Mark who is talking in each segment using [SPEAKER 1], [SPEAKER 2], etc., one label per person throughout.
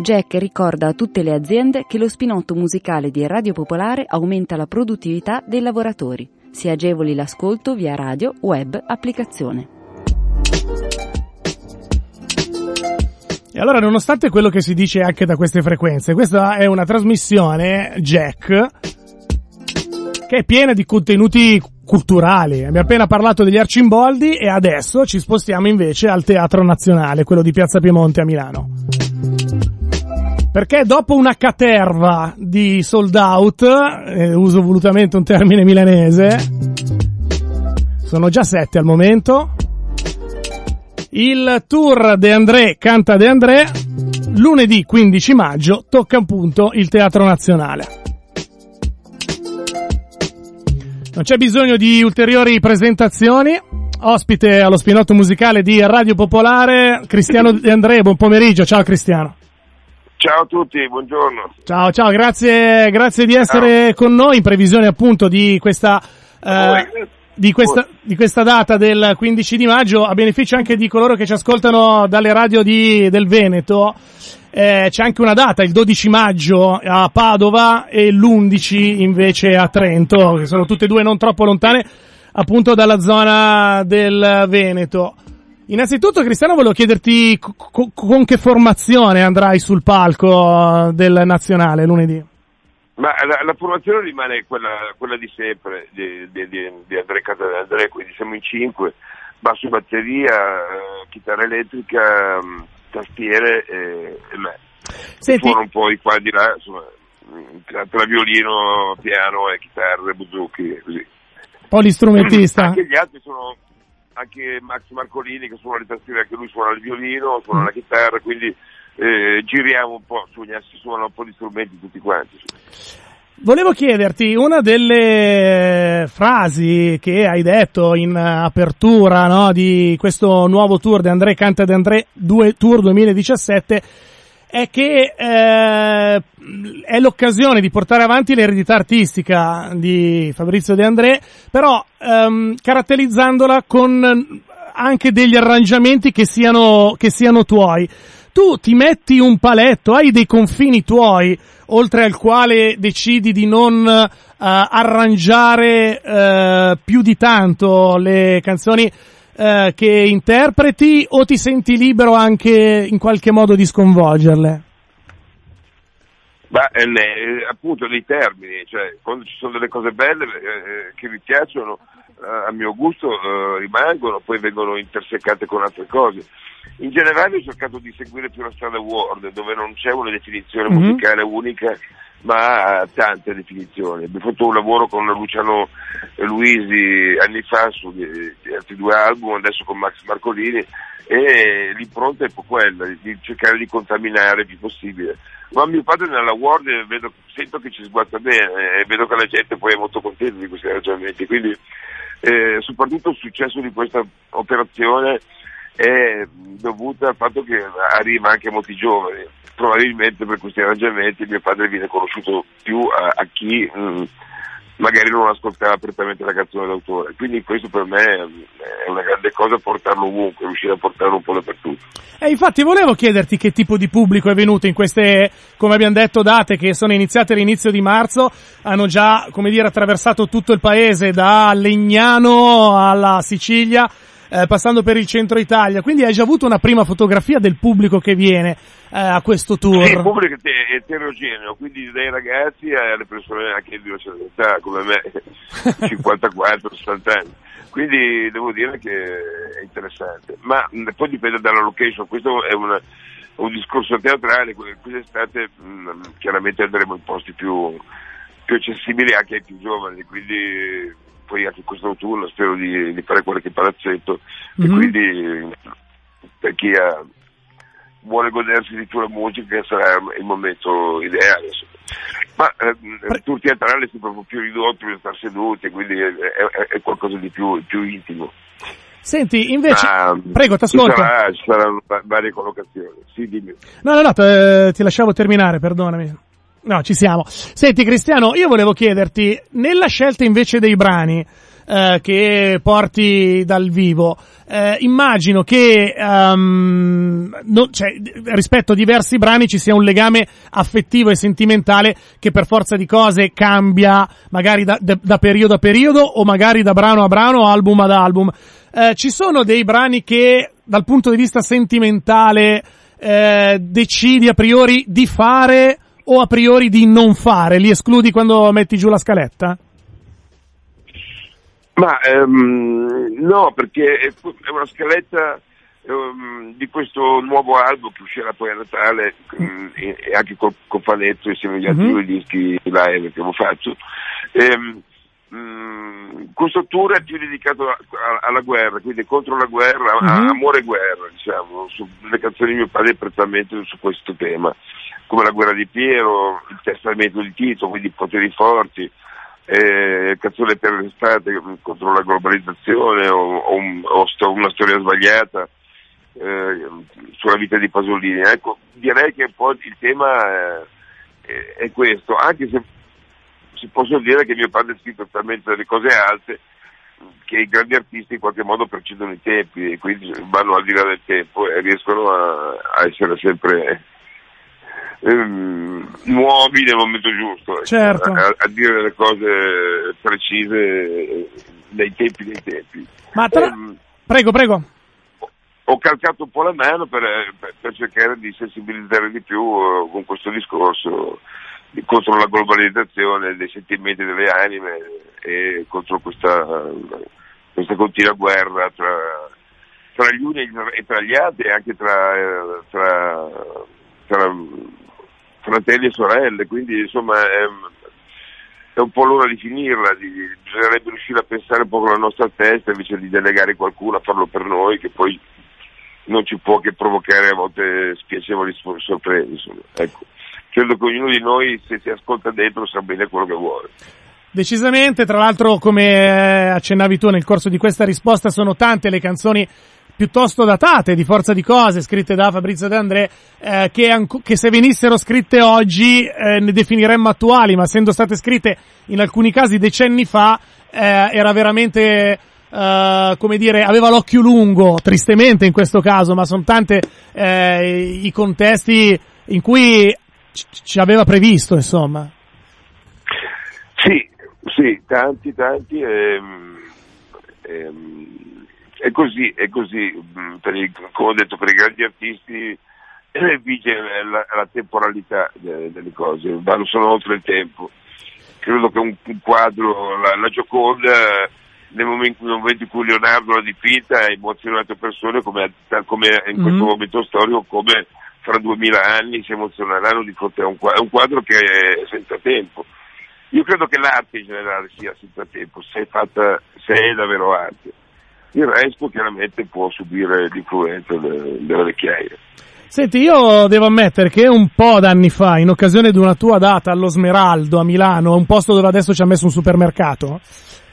[SPEAKER 1] Jack ricorda a tutte le aziende che lo spinotto musicale di Radio Popolare aumenta la produttività dei lavoratori. Si agevoli l'ascolto via radio, web, applicazione.
[SPEAKER 2] E allora, nonostante quello che si dice anche da queste frequenze, questa è una trasmissione Jack che è piena di contenuti culturali. Abbiamo appena parlato degli Arcimboldi e adesso ci spostiamo invece al Teatro Nazionale, quello di Piazza Piemonte a Milano. Perché dopo una caterva di sold out, eh, uso volutamente un termine milanese, sono già sette al momento, il tour De André canta De André, lunedì 15 maggio tocca appunto il Teatro Nazionale. Non c'è bisogno di ulteriori presentazioni. Ospite allo spinotto musicale di Radio Popolare, Cristiano De André. Buon pomeriggio, ciao Cristiano.
[SPEAKER 3] Ciao a tutti, buongiorno.
[SPEAKER 2] Ciao, ciao, grazie, grazie di essere ciao. con noi in previsione appunto di questa, eh, di questa, di questa data del 15 di maggio a beneficio anche di coloro che ci ascoltano dalle radio di, del Veneto. Eh, c'è anche una data, il 12 maggio a Padova e l'11 invece a Trento, che sono tutte e due non troppo lontane appunto dalla zona del Veneto. Innanzitutto Cristiano volevo chiederti co- con che formazione andrai sul palco del nazionale lunedì?
[SPEAKER 3] Ma la, la formazione rimane quella, quella, di sempre, di, di, di, Andrea Catandrea, quindi siamo in cinque, basso batteria, eh, chitarra elettrica, mm, tastiere e, e me. Senti... Suono un po' di qua e di là, insomma, tra, tra violino, piano e chitarre, buzucchi, così.
[SPEAKER 2] Polistrumentista.
[SPEAKER 3] Anche gli altri sono, anche Max Marcolini che suona le tastiere, anche lui suona il violino, suona mm. la chitarra, quindi eh, giriamo un po', si suonano un po' di strumenti tutti quanti.
[SPEAKER 2] Volevo chiederti una delle frasi che hai detto in apertura no, di questo nuovo tour di André Canta de André 2, Tour 2017 è che eh, è l'occasione di portare avanti l'eredità artistica di Fabrizio De André, però ehm, caratterizzandola con anche degli arrangiamenti che siano, che siano tuoi tu ti metti un paletto, hai dei confini tuoi, oltre al quale decidi di non uh, arrangiare uh, più di tanto le canzoni uh, che interpreti o ti senti libero anche in qualche modo di sconvolgerle?
[SPEAKER 3] Ma eh, appunto nei termini, cioè quando ci sono delle cose belle eh, che mi piacciono, eh, a mio gusto rimangono, poi vengono intersecate con altre cose. In generale ho cercato di seguire più la strada Word, dove non c'è una definizione mm-hmm. musicale unica, ma tante definizioni. Abbiamo fatto un lavoro con Luciano Luisi anni fa su altri due album, adesso con Max Marcolini, e l'impronta è un po' quella, di cercare di contaminare il più possibile. Ma mio padre nella Word vedo, sento che ci sguazza bene e vedo che la gente poi è molto contenta di questi ragionamenti, quindi eh, soprattutto il successo di questa operazione è dovuta al fatto che arriva anche molti giovani. Probabilmente per questi arrangiamenti mio padre viene conosciuto più a, a chi mh, mm, magari non ascoltava prettamente la canzone d'autore. Quindi questo per me è una grande cosa portarlo ovunque, riuscire a portarlo un po' dappertutto.
[SPEAKER 2] E infatti volevo chiederti che tipo di pubblico è venuto in queste, come abbiamo detto, date che sono iniziate all'inizio di marzo, hanno già, come dire, attraversato tutto il paese, da Legnano alla Sicilia eh, passando per il centro Italia, quindi hai già avuto una prima fotografia del pubblico che viene eh, a questo tour?
[SPEAKER 3] Sì, il pubblico è eterogeneo, quindi dai ragazzi alle persone anche di una certa età, come me, 54-60 anni. Quindi devo dire che è interessante, ma poi dipende dalla location, questo è una, un discorso teatrale, quest'estate chiaramente andremo in posti più, più accessibili anche ai più giovani, quindi poi anche questo autunno spero di, di fare qualche palazzetto mm-hmm. e mhm. quindi per chi ha, vuole godersi di la musica sarà il momento ideale. Ma eh, il tour teatrale è proprio più ridotto, per stare seduti, quindi è, è, è qualcosa di più, più, intimo.
[SPEAKER 2] Senti, invece, Ma, prego, ti ascolto. Ci,
[SPEAKER 3] sarà, ci saranno varie collocazioni. Sì, dimmi.
[SPEAKER 2] No, no, no, te, ti lasciavo terminare, perdonami. No, ci siamo. Senti Cristiano, io volevo chiederti, nella scelta invece dei brani, eh, che porti dal vivo. Eh, immagino che um, no, cioè, rispetto a diversi brani ci sia un legame affettivo e sentimentale che per forza di cose cambia magari da, da, da periodo a periodo o magari da brano a brano, album ad album. Eh, ci sono dei brani che dal punto di vista sentimentale eh, decidi a priori di fare o a priori di non fare? Li escludi quando metti giù la scaletta?
[SPEAKER 3] Ma um, no, perché è una scaletta um, di questo nuovo album che uscirà poi a Natale um, e, e, anche col cofanetto insieme agli altri mm-hmm. due dischi live che abbiamo fatto. Um, questo tour è più dedicato a, a, alla guerra, quindi contro la guerra, mm-hmm. a, amore e guerra, diciamo. Su, le canzoni di mio padre prettamente su questo tema, come la guerra di Piero, il testamento di Tito, quindi i poteri forti eh, canzone per l'estate contro la globalizzazione o, o, un, o sto, una storia sbagliata eh, sulla vita di Pasolini. Ecco, direi che poi il tema eh, è questo, anche se si posso dire che mio padre ha scritto talmente delle cose alte che i grandi artisti in qualche modo precedono i tempi e quindi vanno al di là del tempo e riescono a, a essere sempre ehm, nuovi nel momento giusto, ecco,
[SPEAKER 2] certo.
[SPEAKER 3] a, a, dire le cose precise nei tempi dei tempi.
[SPEAKER 2] Ma tra... um, prego, prego.
[SPEAKER 3] Ho calcato un po' la mano per, per, per cercare di sensibilizzare di più uh, con questo discorso contro la globalizzazione dei sentimenti delle anime e contro questa, questa continua guerra tra, tra, gli uni e tra gli altri e anche tra, tra, tra fratelli e sorelle, quindi insomma è, è un po' l'ora di finirla, di, bisognerebbe riuscire a pensare un po' con la nostra testa invece di delegare qualcuno a farlo per noi che poi non ci può che provocare a volte spiacevoli sorprese. Insomma. Ecco. Credo che ognuno di noi se si ascolta dentro sa bene quello che vuole.
[SPEAKER 2] Decisamente, tra l'altro come accennavi tu nel corso di questa risposta sono tante le canzoni piuttosto datate di forza di cose scritte da Fabrizio De André eh, che, anco, che, se venissero scritte oggi eh, ne definiremmo attuali ma essendo state scritte in alcuni casi decenni fa eh, era veramente Uh, come dire, aveva l'occhio lungo, tristemente in questo caso, ma sono tante eh, i contesti in cui c- ci aveva previsto, insomma.
[SPEAKER 3] Sì, sì, tanti, tanti. Ehm, ehm, è così, è così, mm, i, come ho detto, per i grandi artisti eh, vige la, la temporalità de, delle cose, vanno solo oltre il tempo. Credo che un, un quadro, la, la Gioconda, nel momento, nel momento, in cui Leonardo l'ha dipinta ha emozionato persone come, come in questo mm-hmm. momento storico, come fra duemila anni si emozioneranno di fronte a un quadro, è un quadro che è senza tempo. Io credo che l'arte in generale sia senza tempo, se è, fatta, se è davvero arte il resto chiaramente può subire l'influenza de, delle vecchiaie.
[SPEAKER 2] Senti, io devo ammettere che un po' d'anni fa, in occasione di una tua data allo Smeraldo a Milano, un posto dove adesso ci ha messo un supermercato,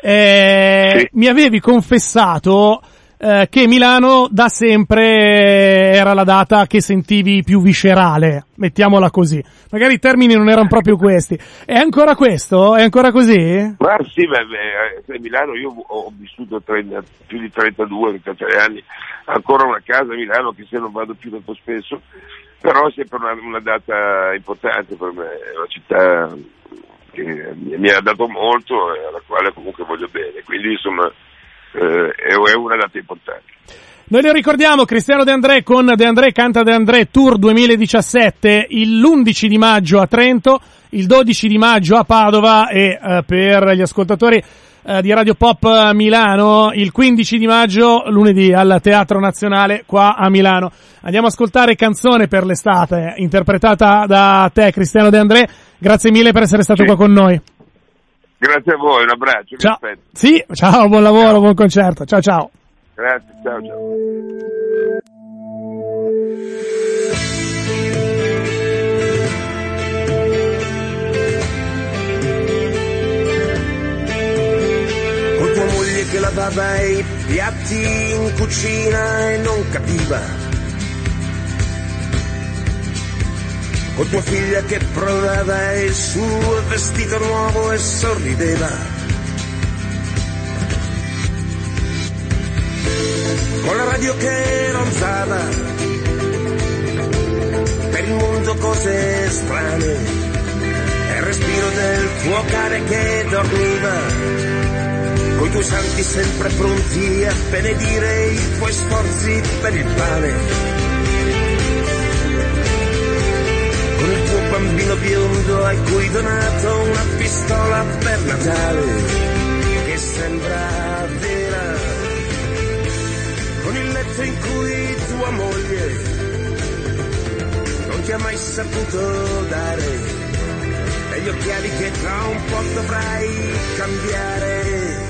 [SPEAKER 2] eh, sì. mi avevi confessato eh, che Milano da sempre era la data che sentivi più viscerale, mettiamola così. Magari i termini non erano proprio questi. È ancora questo? È ancora così?
[SPEAKER 3] Ma sì, beh, a Milano io ho vissuto 30, più di 32, 33 anni, ancora una casa a Milano che se non vado più tanto spesso, però è sempre una, una data importante per me, è una città che mi ha dato molto e alla quale comunque voglio bene, quindi insomma eh, è una data importante.
[SPEAKER 2] Noi lo ricordiamo, Cristiano De André con De André Canta De André Tour 2017 l'11 di maggio a Trento, il 12 di maggio a Padova e eh, per gli ascoltatori eh, di Radio Pop Milano il 15 di maggio lunedì al Teatro Nazionale qua a Milano. Andiamo a ascoltare Canzone per l'estate interpretata da te Cristiano De André. Grazie mille per essere stato sì. qua con noi.
[SPEAKER 3] Grazie a voi, un abbraccio.
[SPEAKER 2] Ciao. Sì, ciao, buon lavoro, ciao. buon concerto. Ciao ciao.
[SPEAKER 3] Grazie, ciao ciao.
[SPEAKER 4] Con tua moglie che lavava i piatti in cucina e non capiva o tua figlia che provava il suo vestito nuovo e sorrideva. Con la radio che ronzava, per il mondo cose strane, e il respiro del tuo cane che dormiva, con i tuoi santi sempre pronti a benedire i tuoi sforzi per il pane. Bambino biondo a cui donato una pistola per Natale che sembra vera. Con il letto in cui tua moglie non ti ha mai saputo dare. E gli occhiali che tra un po' dovrai cambiare.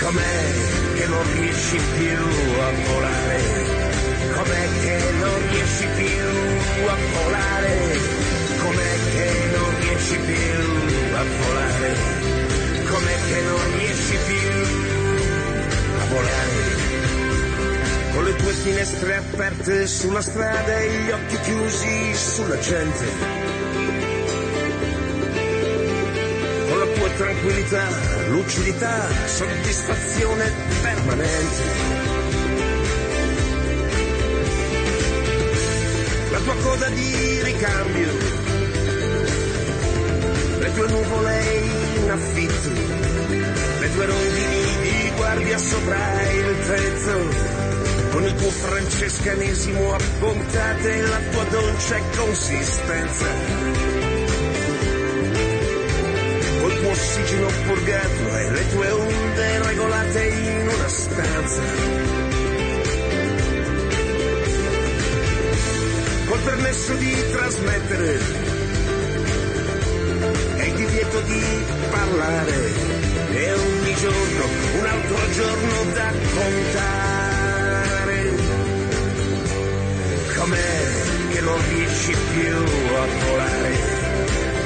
[SPEAKER 4] Com'è che non riesci più a volare? Com'è che non riesci più a volare? Com'è che non riesci più a volare? Com'è che non riesci più a volare? Con le tue finestre aperte sulla strada e gli occhi chiusi sulla gente. Con la tua tranquillità, lucidità, soddisfazione permanente. Tua coda di ricambio, le tue nuvole in affitto, le tue rondini di guardia sopra il tetto, con il tuo francescanesimo a puntate la tua dolce consistenza. Col tuo ossigeno purgato e le tue onde regolate in una stanza. Permesso di trasmettere e il divieto di parlare e ogni giorno un altro giorno da contare. Com'è che non riesci più a volare?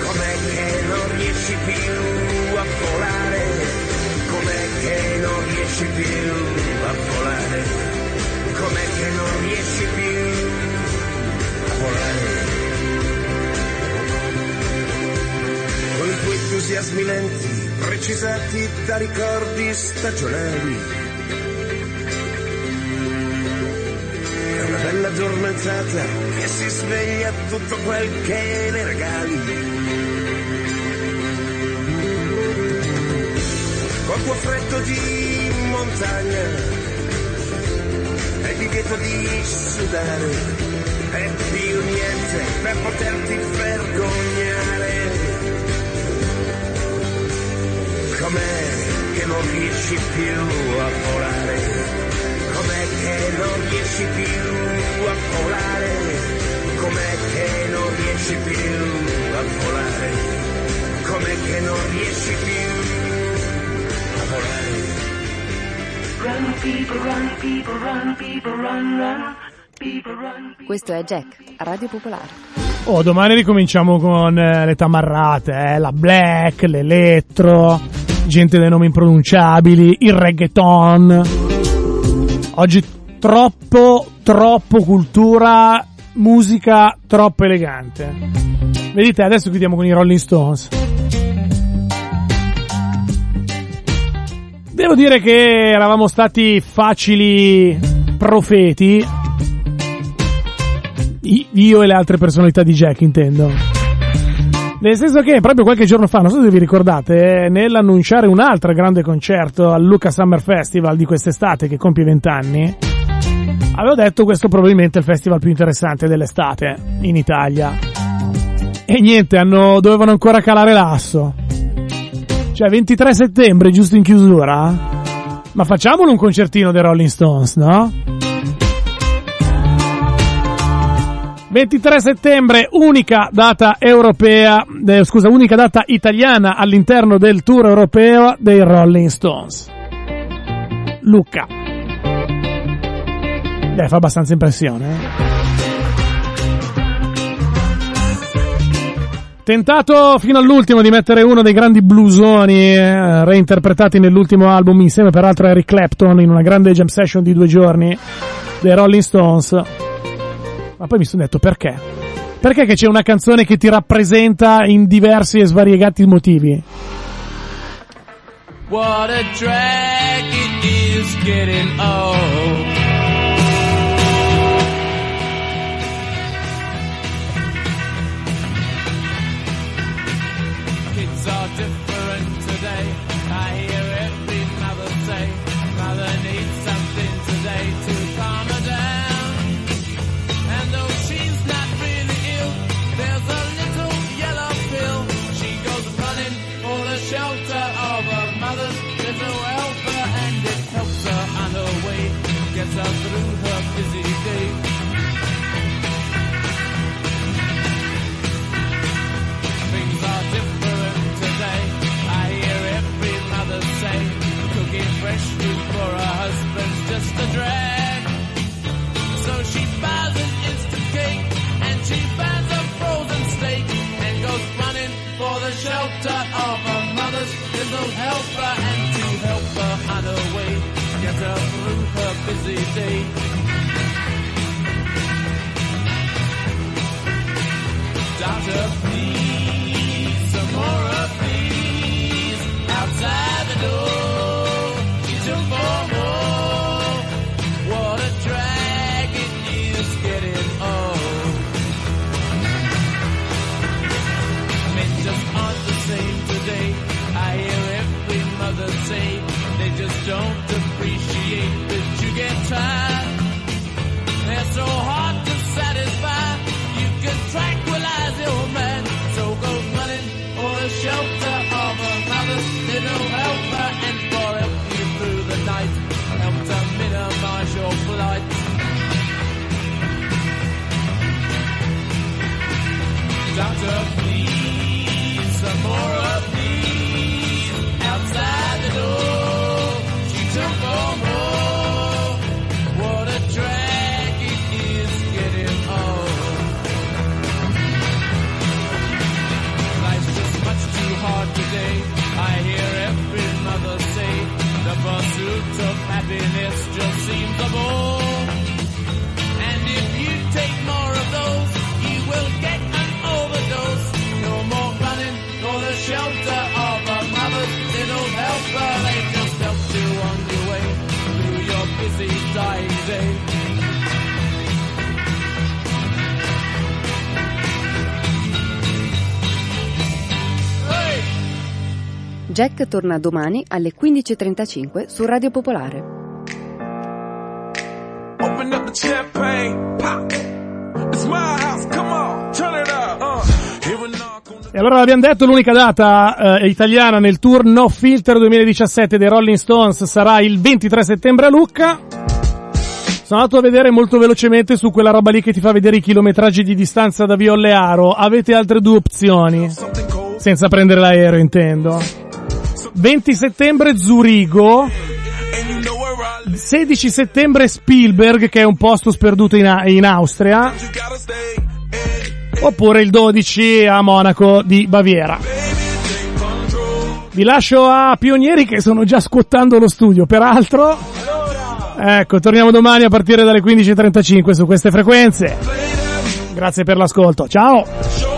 [SPEAKER 4] Com'è che non riesci più a volare? Com'è che non riesci più a volare? Com'è che non riesci più con i tuoi entusiasmi lenti, precisati da ricordi stagionali. È una bella giornata che si sveglia tutto quel che le regali. Col tuo freddo di montagna e divieto di sudare e più niente per poterti vergognare. Com'è che non riesci più a volare? Com'è che non riesci più a volare? Com'è che non riesci più a volare? Com'è che non riesci più a volare?
[SPEAKER 5] Run, people, run, people, run, people, run, run.
[SPEAKER 1] Questo è Jack, Radio Popolare.
[SPEAKER 2] Oh, domani ricominciamo con eh, le tamarrate, eh, la black, l'elettro, gente dei nomi impronunciabili, il reggaeton. Oggi troppo, troppo cultura, musica troppo elegante. Vedete, adesso chiudiamo con i Rolling Stones. Devo dire che eravamo stati facili profeti io e le altre personalità di Jack, intendo. Nel senso che proprio qualche giorno fa, non so se vi ricordate, eh, nell'annunciare un altro grande concerto al Luca Summer Festival di quest'estate che compie 20 anni, avevo detto questo probabilmente è il festival più interessante dell'estate in Italia. E niente, hanno, dovevano ancora calare l'asso. Cioè 23 settembre, giusto in chiusura? Ma facciamolo un concertino dei Rolling Stones, no? 23 settembre, unica data europea, eh, scusa, unica data italiana all'interno del tour europeo dei Rolling Stones. Luca. Beh, fa abbastanza impressione. Eh? Tentato fino all'ultimo di mettere uno dei grandi blusoni eh, reinterpretati nell'ultimo album insieme peraltro a Eric Clapton in una grande jam session di due giorni dei Rolling Stones ma poi mi sono detto perché? Perché che c'è una canzone che ti rappresenta in diversi e svariegati motivi? What a drag it is
[SPEAKER 6] getting old. The shelter of her mother's little helper and to help her on her way, get her through her busy day.
[SPEAKER 1] Jack torna domani alle 15.35 su Radio Popolare.
[SPEAKER 7] Open up the champagne, pop. It's my house, come on, turn it up. Uh, knock on the
[SPEAKER 2] E allora l'abbiamo detto, l'unica data eh, italiana nel tour No Filter 2017 dei Rolling Stones sarà il 23 settembre a Lucca. Sono andato a vedere molto velocemente su quella roba lì che ti fa vedere i chilometraggi di distanza da Viollearo. Avete altre due opzioni, senza prendere l'aereo intendo. 20 settembre Zurigo,
[SPEAKER 7] And you know where I live.
[SPEAKER 2] 16 settembre Spielberg che è un posto sperduto in, in Austria, oppure il 12 a Monaco di Baviera. Vi lascio a Pionieri che sono già scuottando lo studio, peraltro. Ecco, torniamo domani a partire dalle 15.35 su queste frequenze. Grazie per l'ascolto, ciao!